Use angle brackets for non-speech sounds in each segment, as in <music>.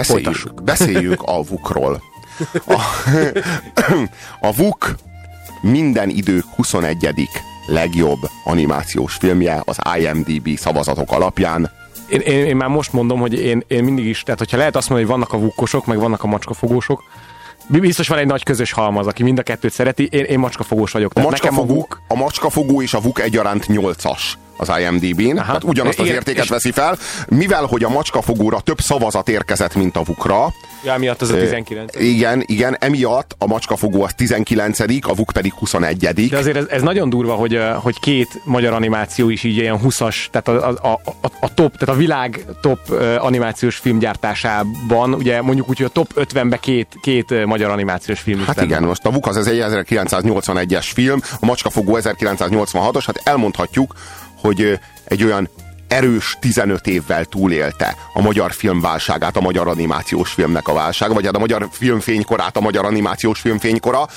Beszéljük, beszéljük a VUK-ról. A, a VUK minden idők 21. legjobb animációs filmje az IMDb szavazatok alapján. Én, én, én már most mondom, hogy én, én mindig is, tehát hogyha lehet azt mondani, hogy vannak a vukkosok, meg vannak a macskafogósok, biztos van egy nagy közös halmaz, aki mind a kettőt szereti, én, én macskafogós vagyok. A macskafogó, a, a macskafogó és a vuk egyaránt 8-as az IMDb-n, hát ugyanazt az Igen, értéket veszi fel, mivel hogy a macskafogóra több szavazat érkezett, mint a vukra. Ja, emiatt az a 19. Igen, igen, emiatt a macskafogó az 19 a vuk pedig 21 De azért ez, ez nagyon durva, hogy, hogy két magyar animáció is így ilyen 20-as, tehát a, a, a, a top, tehát a világ top animációs filmgyártásában, ugye mondjuk úgy, hogy a top 50-be két, két magyar animációs film Hát igen, most a VUK az egy 1981-es film, a Macskafogó 1986-os, hát elmondhatjuk, hogy egy olyan erős 15 évvel túlélte a magyar filmválságát, a magyar animációs filmnek a válsága, vagy hát a magyar filmfénykorát, a magyar animációs filmfénykora.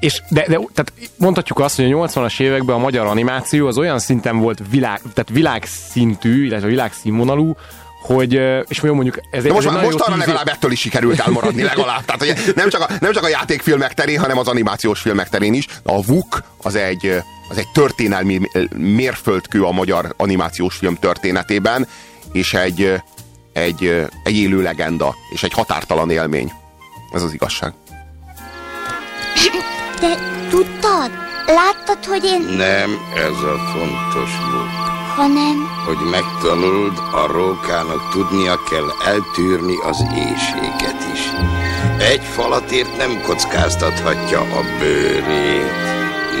És de, de tehát mondhatjuk azt, hogy a 80-as években a magyar animáció az olyan szinten volt világ, tehát világszintű, illetve világszínvonalú, hogy, és mondjuk ez De most, ez most arra legalább ettől is sikerült elmaradni legalább. Tehát hogy nem, csak a, nem csak a játékfilmek terén, hanem az animációs filmek terén is. A VUK az egy, az egy történelmi mérföldkő a magyar animációs film történetében, és egy, egy, egy élő legenda, és egy határtalan élmény. Ez az igazság. Te tudtad? Láttad, hogy én... Nem, ez a fontos volt hanem... Hogy megtanuld, a rókának tudnia kell eltűrni az éjséget is. Egy falatért nem kockáztathatja a bőrét.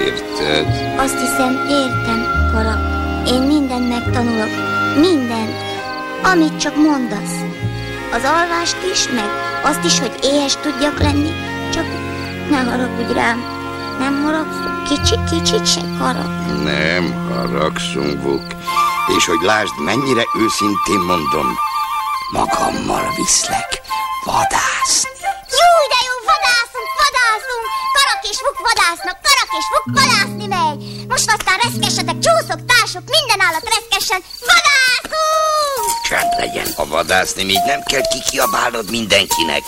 Érted? Azt hiszem, értem, Kara. Én mindent megtanulok. Mindent. Amit csak mondasz. Az alvást is, meg azt is, hogy éhes tudjak lenni. Csak ne haragudj rám. Nem haragszom. Kicsit, kicsit se harag. Nem haragszunk, Vuk. És hogy lásd, mennyire őszintén mondom, magammal viszlek vadászni. Jó, de jó, vadászunk, vadászunk! Karak és Vuk vadásznak, Karak és Vuk vadászni megy! Most aztán reszkesedek, csúszok, társok, minden állat reszkesen, vadászunk! Csend legyen, ha vadászni még nem kell kikiabálnod mindenkinek.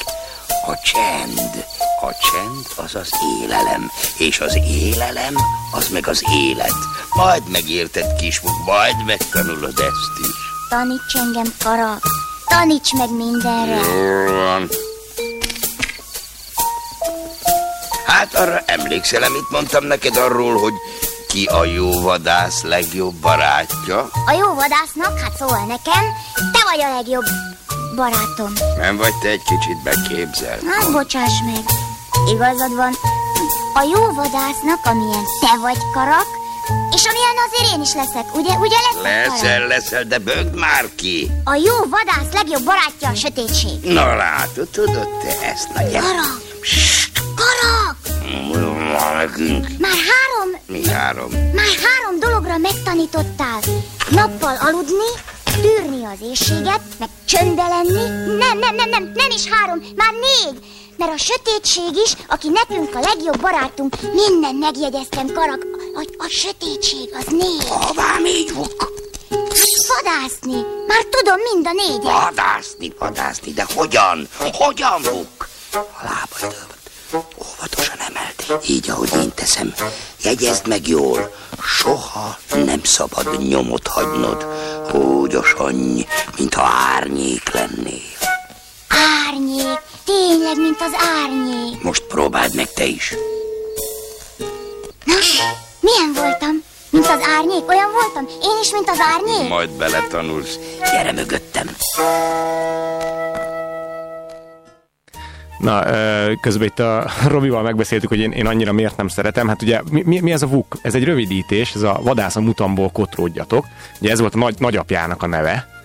A csend a csend az az élelem, és az élelem az meg az élet. Majd megérted, kismuk, majd megtanulod ezt is. Taníts engem, Kara, taníts meg mindenre. Jól van. Hát arra emlékszel, amit mondtam neked arról, hogy ki a jó vadász legjobb barátja? A jó vadásznak, hát szóval nekem, te vagy a legjobb barátom. Nem vagy te egy kicsit beképzel? Hát bocsáss meg. Igazad van, a jó vadásznak, amilyen te vagy karak, és amilyen azért én is leszek, ugye? Ugye leszek Leszel, karak? leszel, de bögd már ki! A jó vadász legjobb barátja a sötétség. Na látod, tudod te ezt, nagy Karak! Karak! Már nekünk. Már három... Mi három? Már három dologra megtanítottál. Nappal aludni, tűrni az éjséget, meg csöndbe lenni. Nem, nem, nem, nem, nem is három, már négy mert a sötétség is, aki nekünk a legjobb barátunk, minden megjegyeztem, Karak, a, a sötétség az négy. Hová vuk? Vadászni. Már tudom mind a négyet. Vadászni, vadászni, de hogyan? Hogyan vuk? A lábaidat óvatosan emeld, így ahogy én teszem. Jegyezd meg jól, soha nem szabad nyomot hagynod, hógyosony, mintha árnyék lennél. Árnyék? Tényleg, mint az árnyék. Most próbáld meg te is. Na, milyen voltam? Mint az árnyék? Olyan voltam? Én is, mint az árnyék? Majd beletanulsz. Gyere mögöttem. Na, közben itt a <laughs> Robival megbeszéltük, hogy én, én annyira miért nem szeretem. Hát ugye mi, mi ez a VUK? Ez egy rövidítés, ez a vadász a mutamból kotródjatok. Ugye ez volt a nagy, nagyapjának a neve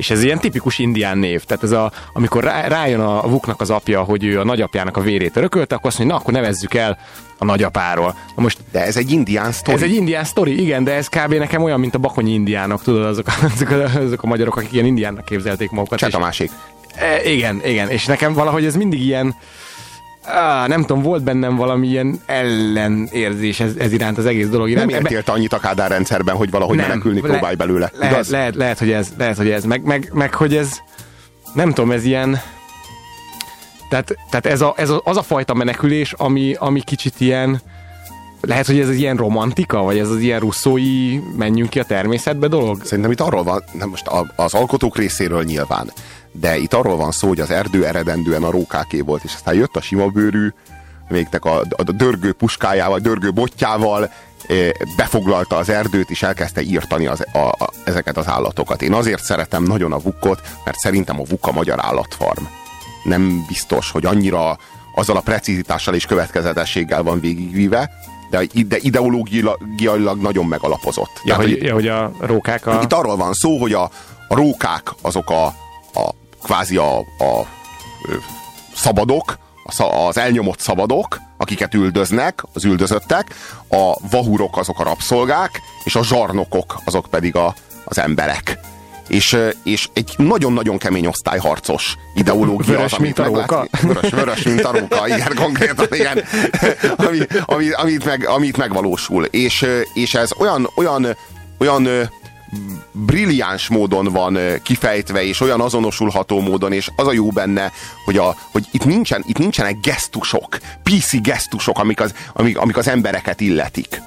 és ez ilyen tipikus indián név. Tehát ez a, amikor rá, rájön a Vuknak az apja, hogy ő a nagyapjának a vérét örökölte, akkor azt mondja, na akkor nevezzük el a nagyapáról. Na most, de ez egy indián sztori. Ez egy indián sztori, igen, de ez kb. nekem olyan, mint a bakonyi indiánok, tudod, azok, <laughs> azok, azok, azok a magyarok, akik ilyen indiánnak képzelték magukat. Csak a másik. E, igen, igen, és nekem valahogy ez mindig ilyen, Á, nem tudom, volt bennem valami ilyen ellenérzés ez, ez iránt, az egész dolog iránt. Nem értélt annyit a Kádár rendszerben, hogy valahogy nem, menekülni le, próbálj belőle. Le, lehet, lehet, hogy ez, lehet, hogy ez, meg, meg, meg hogy ez, nem tudom, ez ilyen, tehát, tehát ez, a, ez a, az a fajta menekülés, ami, ami kicsit ilyen, lehet, hogy ez egy ilyen romantika, vagy ez az ilyen russzói menjünk ki a természetbe dolog? Szerintem itt arról van, nem most az alkotók részéről nyilván, de itt arról van szó, hogy az erdő eredendően a rókáké volt, és aztán jött a sima bőrű, végnek a, a dörgő puskájával, dörgő botjával, befoglalta az erdőt, és elkezdte írtani az, a, a, ezeket az állatokat. Én azért szeretem nagyon a vukkot, mert szerintem a vuk a magyar állatfarm. Nem biztos, hogy annyira azzal a precizitással és következetességgel van végigvíve, de, de ideológiailag nagyon megalapozott. Ja, Tehát, hogy, hogy, ja, hogy a rókák a... Itt arról van szó, hogy a, a rókák azok a, a kvázi a, a szabadok, az elnyomott szabadok, akiket üldöznek, az üldözöttek, a vahurok azok a rabszolgák, és a zsarnokok azok pedig a, az emberek. És, és egy nagyon-nagyon kemény osztályharcos ideológia vörös, az, amit mint a róka. Vörös, vörös, mint a róka, igen, konkrétan, igen. <laughs> Ami, ami, amit, meg, amit megvalósul. És, és ez olyan, olyan, olyan brilliáns módon van kifejtve, és olyan azonosulható módon, és az a jó benne, hogy, a, hogy itt, nincsen, itt nincsenek gesztusok, PC gesztusok, amik az, amik, amik az embereket illetik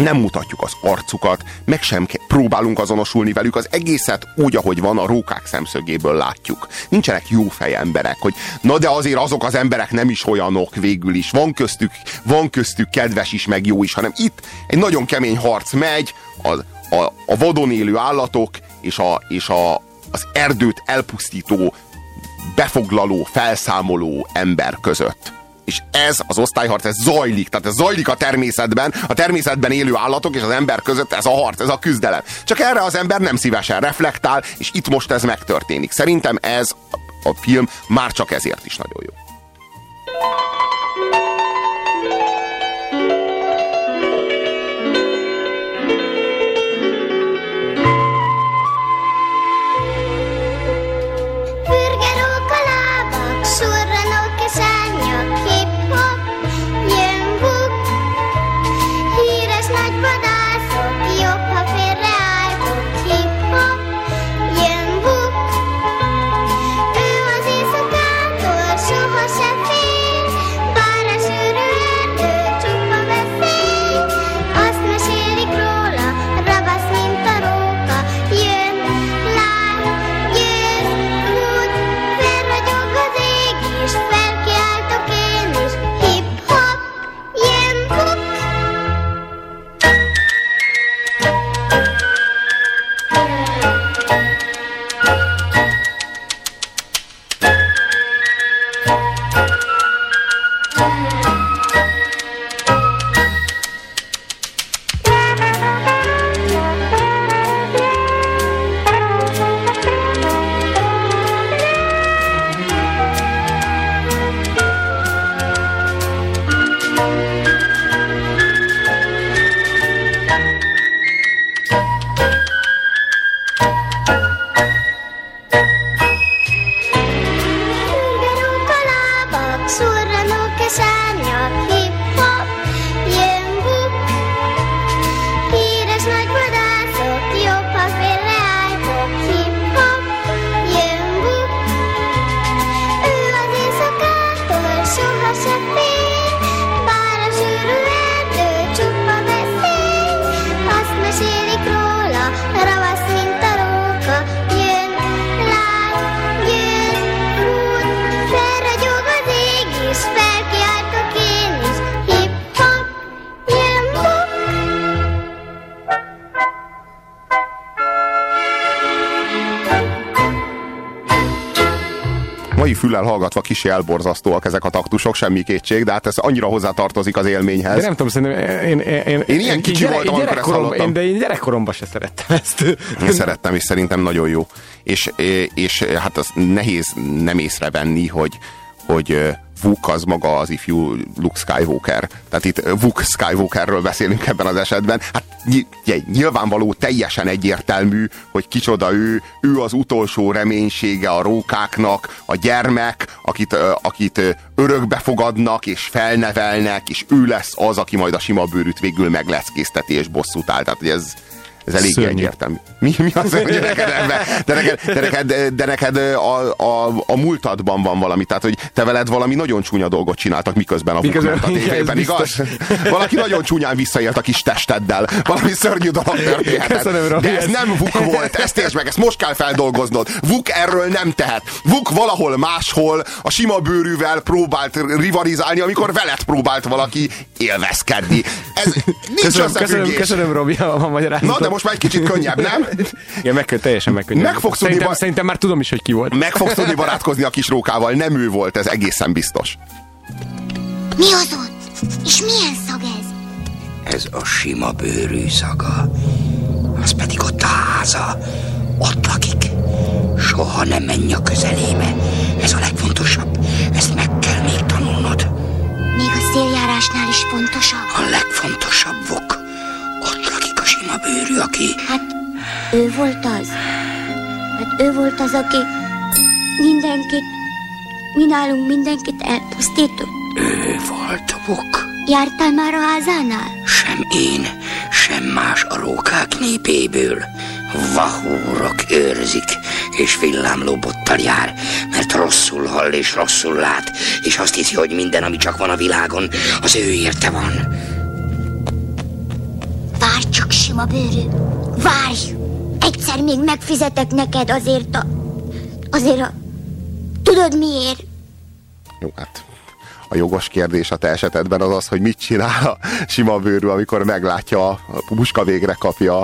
nem mutatjuk az arcukat, meg sem próbálunk azonosulni velük, az egészet úgy, ahogy van, a rókák szemszögéből látjuk. Nincsenek jó fej emberek, hogy na de azért azok az emberek nem is olyanok végül is. Van köztük, van köztük kedves is, meg jó is, hanem itt egy nagyon kemény harc megy, az, a, a vadon élő állatok és, a, és a, az erdőt elpusztító, befoglaló, felszámoló ember között. És ez az osztályharc, ez zajlik, tehát ez zajlik a természetben, a természetben élő állatok és az ember között ez a harc, ez a küzdelem. Csak erre az ember nem szívesen reflektál, és itt most ez megtörténik. Szerintem ez a film már csak ezért is nagyon jó. Füllel hallgatva kis elborzasztóak ezek a taktusok, semmi kétség, de hát ez annyira hozzátartozik az élményhez. De nem tudom, szerintem én, én, én, én ilyen kicsi gyere, voltam, amikor ezt hallottam. Én, de én gyerekkoromban se szerettem ezt. Én szerettem, és szerintem nagyon jó. És, és hát az nehéz nem észrevenni, hogy, hogy Vuk az maga az ifjú Luke Skywalker. Tehát itt Vuk Skywalkerről beszélünk ebben az esetben. Hát nyilvánvaló, teljesen egyértelmű, hogy kicsoda ő, ő az utolsó reménysége a rókáknak, a gyermek, akit, akit örökbe fogadnak és felnevelnek, és ő lesz az, aki majd a sima bőrűt végül megleckészteti és bosszút áll. Tehát, ez, Ez elég Szörnyű. egyértelmű. Mi, mi az, hogy <laughs> neked ebben, de neked, de neked, de neked a, a, a múltadban van valami, tehát hogy te veled valami nagyon csúnya dolgot csináltak, miközben a Miközben- a tévében, igaz? <laughs> Valaki nagyon csúnyán visszaélt a kis testeddel. Valami szörnyű dolog történhetett. Köszönöm, de ez nem Vuk volt, ezt értsd meg, ezt most kell feldolgoznod. Vuk erről nem tehet. Vuk valahol máshol a sima bőrűvel próbált rivalizálni, amikor veled próbált valaki élvezkedni. Ez nincs Köszönöm, köszönöm, köszönöm, Robi, a, a magyarázatot. Na, de most már egy kicsit könnyebb, nem? <laughs> Igen, meg, teljesen megkönnyebb. Meg fogsz szerintem, ba- szerintem már tudom is, hogy ki volt. Meg fogsz tudni barátkozni a kis rókával. Nem ő volt, ez egészen biztos. Mi az ott? És milyen szag ez? Ez a sima bőrű szaga. Az pedig ott a háza. Ott lakik. Soha nem menj a közelébe. Ez a legfontosabb. Ezt meg kell még tanulnod. Még a széljárásnál is fontosabb. A legfontosabb vok. Sima bőrű, aki... Hát ő volt az. Hát ő volt az, aki mindenkit, mi nálunk mindenkit elpusztított. Ő volt a vok. Jártál már a házánál? Sem én, sem más a rókák népéből. Vahúrok őrzik, és villámlóbottal jár, mert rosszul hall és rosszul lát, és azt hiszi, hogy minden, ami csak van a világon, az ő érte van. Sima bőrű. Várj! Egyszer még megfizetek neked azért a... Azért a... Tudod miért? Jó, hát a jogos kérdés a te esetedben az az, hogy mit csinál a sima bőrű, amikor meglátja, a puska végre kapja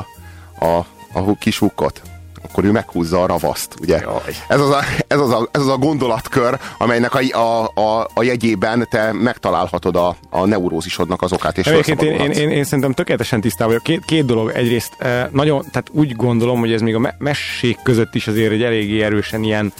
a, a kis hukkot. Akkor ő meghúzza a ravaszt, ugye? Jaj. Ez az, a, ez, az a, ez az a gondolatkör, amelynek a, a, a, a jegyében te megtalálhatod a, a neurózisodnak az okát, és Egyébként én, én, én, én szerintem tökéletesen tisztában vagyok. Két, két dolog. Egyrészt eh, nagyon, tehát úgy gondolom, hogy ez még a me- mesék között is azért egy eléggé erősen ilyen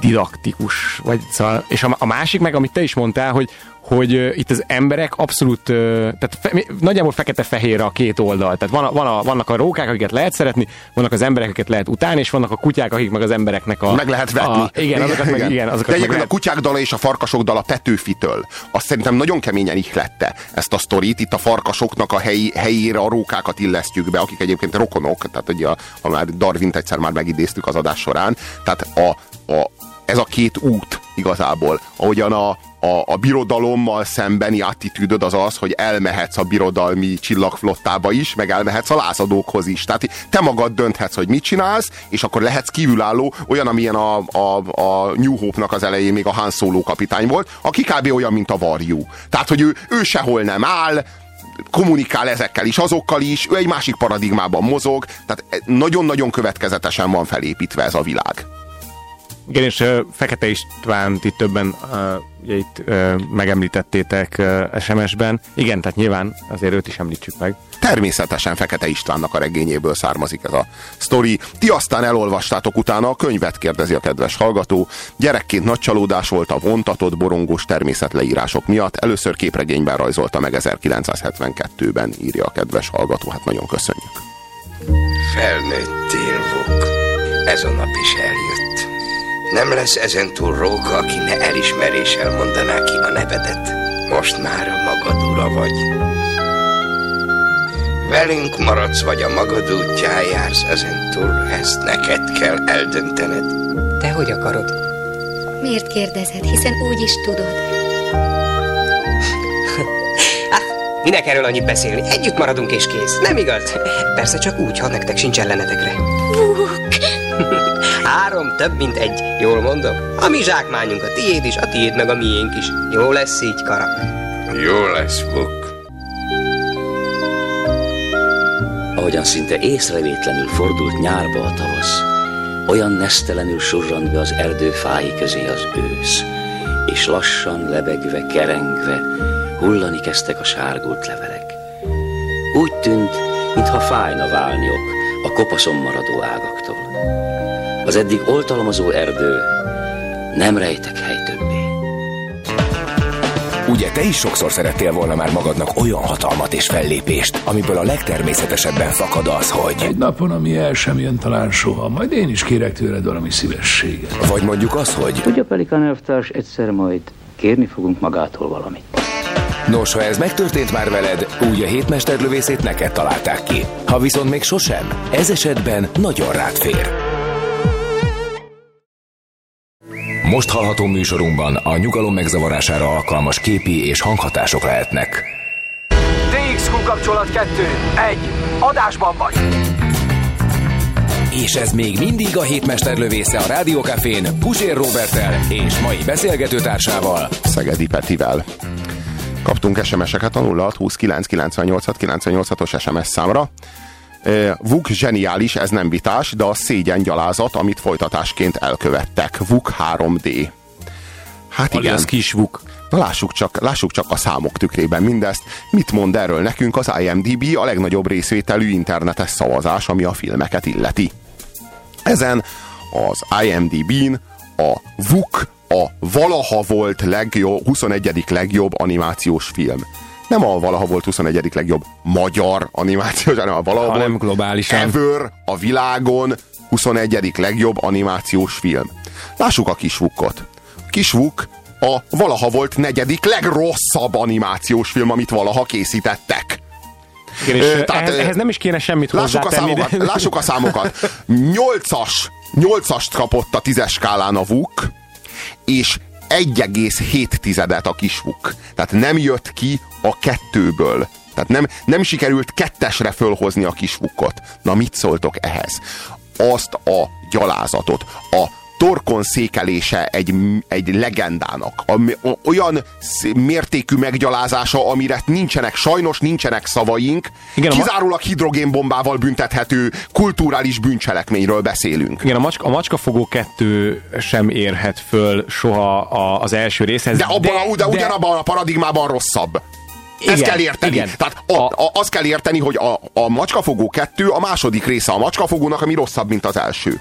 didaktikus, vagy szóval, és a, a másik meg, amit te is mondtál, hogy, hogy itt az emberek abszolút, tehát fe, nagyjából fekete-fehér a két oldal. Tehát van a, van a, vannak a rókák, akiket lehet szeretni, vannak az emberek, akiket lehet utálni, és vannak a kutyák, akik meg az embereknek a... meg lehet vetni. A, igen, azokat meg, igen, De azokat meg egyébként lehet, a kutyák dala és a farkasok dala Petőfitől. Azt szerintem nagyon keményen ihlette ezt a sztorit. Itt a farkasoknak a helyi, helyére a rókákat illesztjük be, akik egyébként rokonok, tehát ugye a, a már Darwint egyszer már megidéztük az adás során. Tehát a, a, ez a két út igazából, ahogyan a, a, a birodalommal szembeni attitűdöd az az, hogy elmehetsz a birodalmi csillagflottába is, meg elmehetsz a lázadókhoz is. Tehát te magad dönthetsz, hogy mit csinálsz, és akkor lehetsz kívülálló, olyan, amilyen a, a, a New Hope-nak az elején még a Han Solo kapitány volt, aki kb. olyan, mint a varjú. Tehát, hogy ő, ő sehol nem áll, kommunikál ezekkel is, azokkal is, ő egy másik paradigmában mozog, tehát nagyon-nagyon következetesen van felépítve ez a világ. Igen, és Fekete Istvánt itt többen ugye itt uh, megemlítettétek SMS-ben. Igen, tehát nyilván azért őt is említsük meg. Természetesen Fekete Istvánnak a regényéből származik ez a sztori. Ti aztán elolvastátok utána a könyvet, kérdezi a kedves hallgató. Gyerekként nagy csalódás volt a vontatott, borongós természetleírások miatt. Először képregényben rajzolta meg 1972-ben, írja a kedves hallgató. Hát nagyon köszönjük. Felnőttél, Vuk. Ez a nap is eljött. Nem lesz ezen túl róka, aki ne elismeréssel mondaná ki a nevedet. Most már a magad ura vagy. Velünk maradsz, vagy a magad útján jársz ezen túl. Ezt neked kell eldöntened. Te hogy akarod? Miért kérdezed, hiszen úgy is tudod. <laughs> Minek erről annyit beszélni? Együtt maradunk és kész. Nem igaz? Persze csak úgy, ha nektek sincs ellenetekre. <laughs> Három, több mint egy. Jól mondom? A mi zsákmányunk a tiéd is, a tiéd meg a miénk is. Jó lesz így, kara. Jó lesz, Vuk. ahogyan szinte észrevétlenül fordult nyárba a tavasz, olyan nesztelenül surrant be az erdő fái közé az ősz, és lassan lebegve, kerengve hullani kezdtek a sárgult levelek. Úgy tűnt, mintha fájna válniok a kopaszon maradó ágaktól. Az eddig oltalmazó erdő nem rejtek hely többé. Ugye te is sokszor szerettél volna már magadnak olyan hatalmat és fellépést, amiből a legtermészetesebben fakad az, hogy... Egy napon, ami el sem jön talán soha, majd én is kérek tőled valami szívességet. Vagy mondjuk az, hogy... Tudja, Pelikán elvtárs, egyszer majd kérni fogunk magától valamit. Nos, ha ez megtörtént már veled, úgy a hétmesterlövészét neked találták ki. Ha viszont még sosem, ez esetben nagyon rád fér. Most hallható műsorunkban a nyugalom megzavarására alkalmas képi és hanghatások lehetnek. DXQ kapcsolat 2. 1. Adásban vagy. És ez még mindig a hétmester lövésze a Rádiókafén Pusér Robertel és mai beszélgetőtársával Szegedi Petivel. Kaptunk SMS-eket a 0629 98 98 os SMS számra. Vuk zseniális, ez nem vitás, de a szégyen gyalázat, amit folytatásként elkövettek. Vuk 3D. Hát igen. Az kis Vuk. Na lássuk csak, lássuk csak a számok tükrében mindezt. Mit mond erről nekünk az IMDB, a legnagyobb részvételű internetes szavazás, ami a filmeket illeti. Ezen az IMDB-n a VUK a valaha volt legjobb, 21. legjobb animációs film. Nem a valaha volt 21. legjobb magyar animációs, hanem a valaha Ha nem volt globálisan. ever a világon 21. legjobb animációs film. Lássuk a kis Vukot. Kis Vuk a valaha volt negyedik legrosszabb animációs film, amit valaha készítettek. Ö, tehát, ehhez, ehhez nem is kéne semmit Lássuk a számokat, de- lássuk a számokat. 8-as, 8-ast kapott a 10-es skálán a VUK, és 1,7 a kis VUK. Tehát nem jött ki a kettőből. Tehát nem, nem sikerült kettesre fölhozni a kis VUKot. Na mit szóltok ehhez? Azt a gyalázatot, a torkon székelése egy, egy legendának. Ami, olyan mértékű meggyalázása, amire nincsenek, sajnos nincsenek szavaink. Igen, Kizárólag hidrogénbombával büntethető kulturális bűncselekményről beszélünk. Igen, a, macska, a macskafogó kettő sem érhet föl soha a, az első részhez. De, abban a, de, ugyanabban a paradigmában rosszabb. Ezt Igen, kell érteni. igen. Tehát a, a, azt kell érteni, hogy a, a Macskafogó 2 a második része a Macskafogónak, ami rosszabb, mint az első.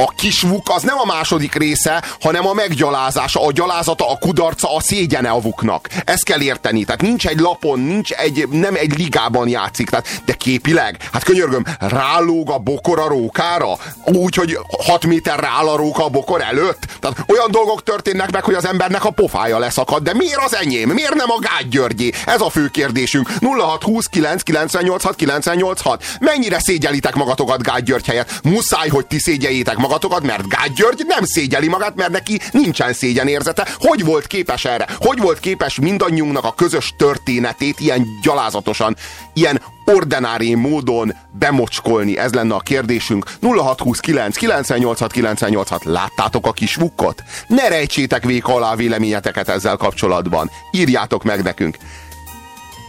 A kisvuk az nem a második része, hanem a meggyalázása, a gyalázata, a kudarca, a szégyene a vuknak. Ezt kell érteni. Tehát nincs egy lapon, nincs egy, nem egy ligában játszik. Tehát, de képileg, hát könyörgöm, rálóg a bokor a rókára, úgy, hogy 6 méterre áll a róka a bokor előtt. Tehát olyan dolgok történnek meg, hogy az embernek a pofája leszakad. De miért az enyém? Miért nem a Gágy Györgyé? Ez a fő kérdésünk. 0629 986 986. Mennyire szégyelitek magatokat Gágy György helyett? Muszáj, hogy ti szégyeljétek magatokat, mert Gágy György nem szégyeli magát, mert neki nincsen szégyenérzete. Hogy volt képes erre? Hogy volt képes mindannyiunknak a közös történetét ilyen gyalázatosan, ilyen ordinári módon bemocskolni? Ez lenne a kérdésünk. 0629 986 986. Láttátok a kis vukkot? Ne rejtsétek véka alá véleményeteket ezzel kapcsolatban. Írjátok meg nekünk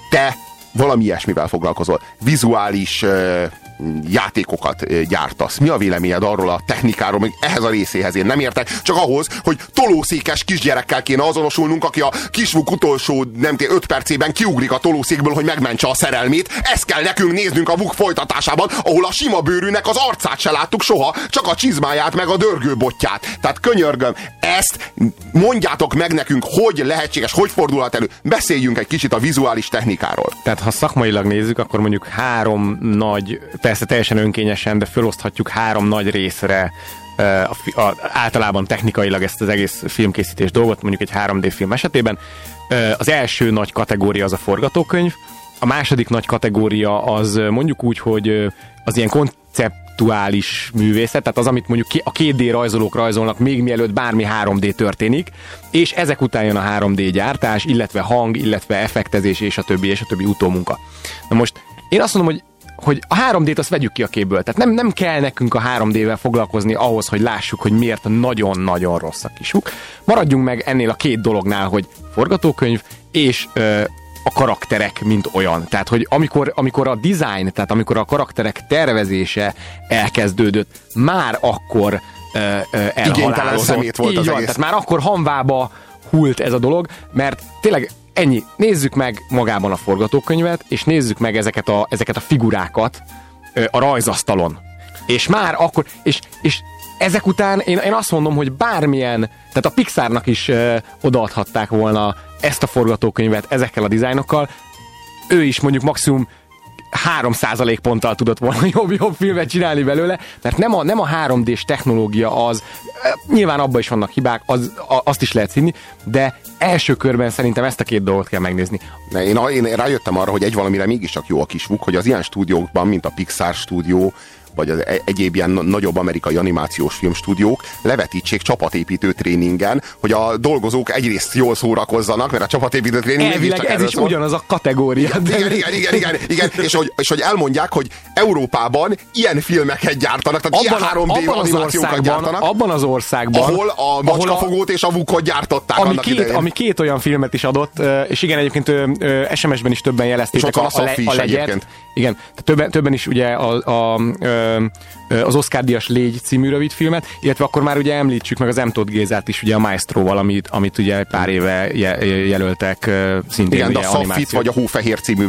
te valami ilyesmivel foglalkozol. Vizuális játékokat uh, gyártasz. Mi a véleményed arról a technikáról, még ehhez a részéhez én nem értek, csak ahhoz, hogy tolószékes kisgyerekkel kéne azonosulnunk, aki a kisvuk utolsó, nem té, 5 percében kiugrik a tolószékből, hogy megmentse a szerelmét. Ezt kell nekünk néznünk a vuk folytatásában, ahol a sima bőrűnek az arcát se láttuk soha, csak a csizmáját, meg a dörgőbotját. Tehát könyörgöm, ezt mondjátok meg nekünk, hogy lehetséges, hogy fordulhat elő. Beszéljünk egy kicsit a vizuális technikáról. Tehát ha szakmailag nézzük, akkor mondjuk három nagy, persze teljesen önkényesen, de feloszthatjuk három nagy részre a, a, általában technikailag ezt az egész filmkészítés dolgot, mondjuk egy 3D film esetében. Az első nagy kategória az a forgatókönyv, a második nagy kategória az mondjuk úgy, hogy az ilyen konceptuális művészet, tehát az, amit mondjuk a 2D rajzolók rajzolnak még mielőtt bármi 3D történik, és ezek után jön a 3D gyártás, illetve hang, illetve effektezés, és a többi, és a többi utómunka. Na most én azt mondom, hogy hogy a 3D-t azt vegyük ki a képből. Tehát nem, nem kell nekünk a 3D-vel foglalkozni ahhoz, hogy lássuk, hogy miért nagyon-nagyon rossz a kisuk. Maradjunk meg ennél a két dolognál, hogy forgatókönyv és ö, a karakterek, mint olyan. Tehát, hogy amikor, amikor a design, tehát amikor a karakterek tervezése elkezdődött, már akkor ö, ö, elhalálozott. szemét volt Így az van, egész. Tehát már akkor hanvába hult ez a dolog, mert tényleg ennyi. Nézzük meg magában a forgatókönyvet, és nézzük meg ezeket a, ezeket a figurákat a rajzasztalon. És már akkor, és, és ezek után én, én azt mondom, hogy bármilyen, tehát a Pixarnak is ö, odaadhatták volna ezt a forgatókönyvet ezekkel a dizájnokkal, ő is mondjuk maximum 3 ponttal tudott volna jobb, jobb filmet csinálni belőle, mert nem a, nem a 3D-s technológia az, nyilván abban is vannak hibák, az, a, azt is lehet színni, de első körben szerintem ezt a két dolgot kell megnézni. Én, én rájöttem arra, hogy egy valamire mégiscsak jó a kisvuk, hogy az ilyen stúdiókban, mint a Pixar stúdió, vagy az e- egyéb ilyen nagyobb amerikai animációs filmstúdiók levetítsék csapatépítő tréningen, hogy a dolgozók egyrészt jól szórakozzanak, mert a csapatépítő tréning Elvileg ez is szól. ugyanaz a kategória. Igen, igen, igen, igen, igen. És, hogy, és hogy elmondják, hogy Európában ilyen filmeket gyártanak, tehát abban, ilyen 3D abban az gyártanak. Abban az országban. Ahol a macskafogót a, és a vukot gyártották ami két, idején. Ami két olyan filmet is adott, és igen, egyébként SMS-ben is többen jelezték a, a, le, a legyet. Igen, többen, többen is ugye a, a, a az Oscar díjas Légy című rövidfilmet, illetve akkor már ugye említsük meg az M. Todd Gézát is, ugye a Maestro-val, amit, amit ugye pár éve jelöltek szintén Igen, de a Safit vagy a Hófehér című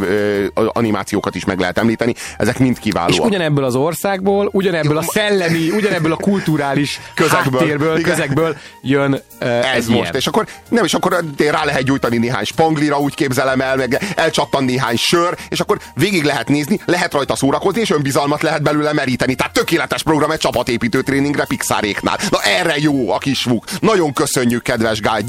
animációkat is meg lehet említeni, ezek mind kiválóak. És ugyanebből az országból, ugyanebből a szellemi, ugyanebből a kulturális <laughs> közegből, háttérből, igen. közegből jön ez most. Ilyen. És akkor nem, és akkor rá lehet gyújtani néhány spanglira, úgy képzelem el, meg elcsattan néhány sör, és akkor végig lehet nézni, lehet rajta szórakozni, és önbizalmat lehet belőle meríteni. Tehát tökéletes program egy csapatépítő tréningre Pixaréknál. Na erre jó a kis vuk. Nagyon köszönjük, kedves Gály.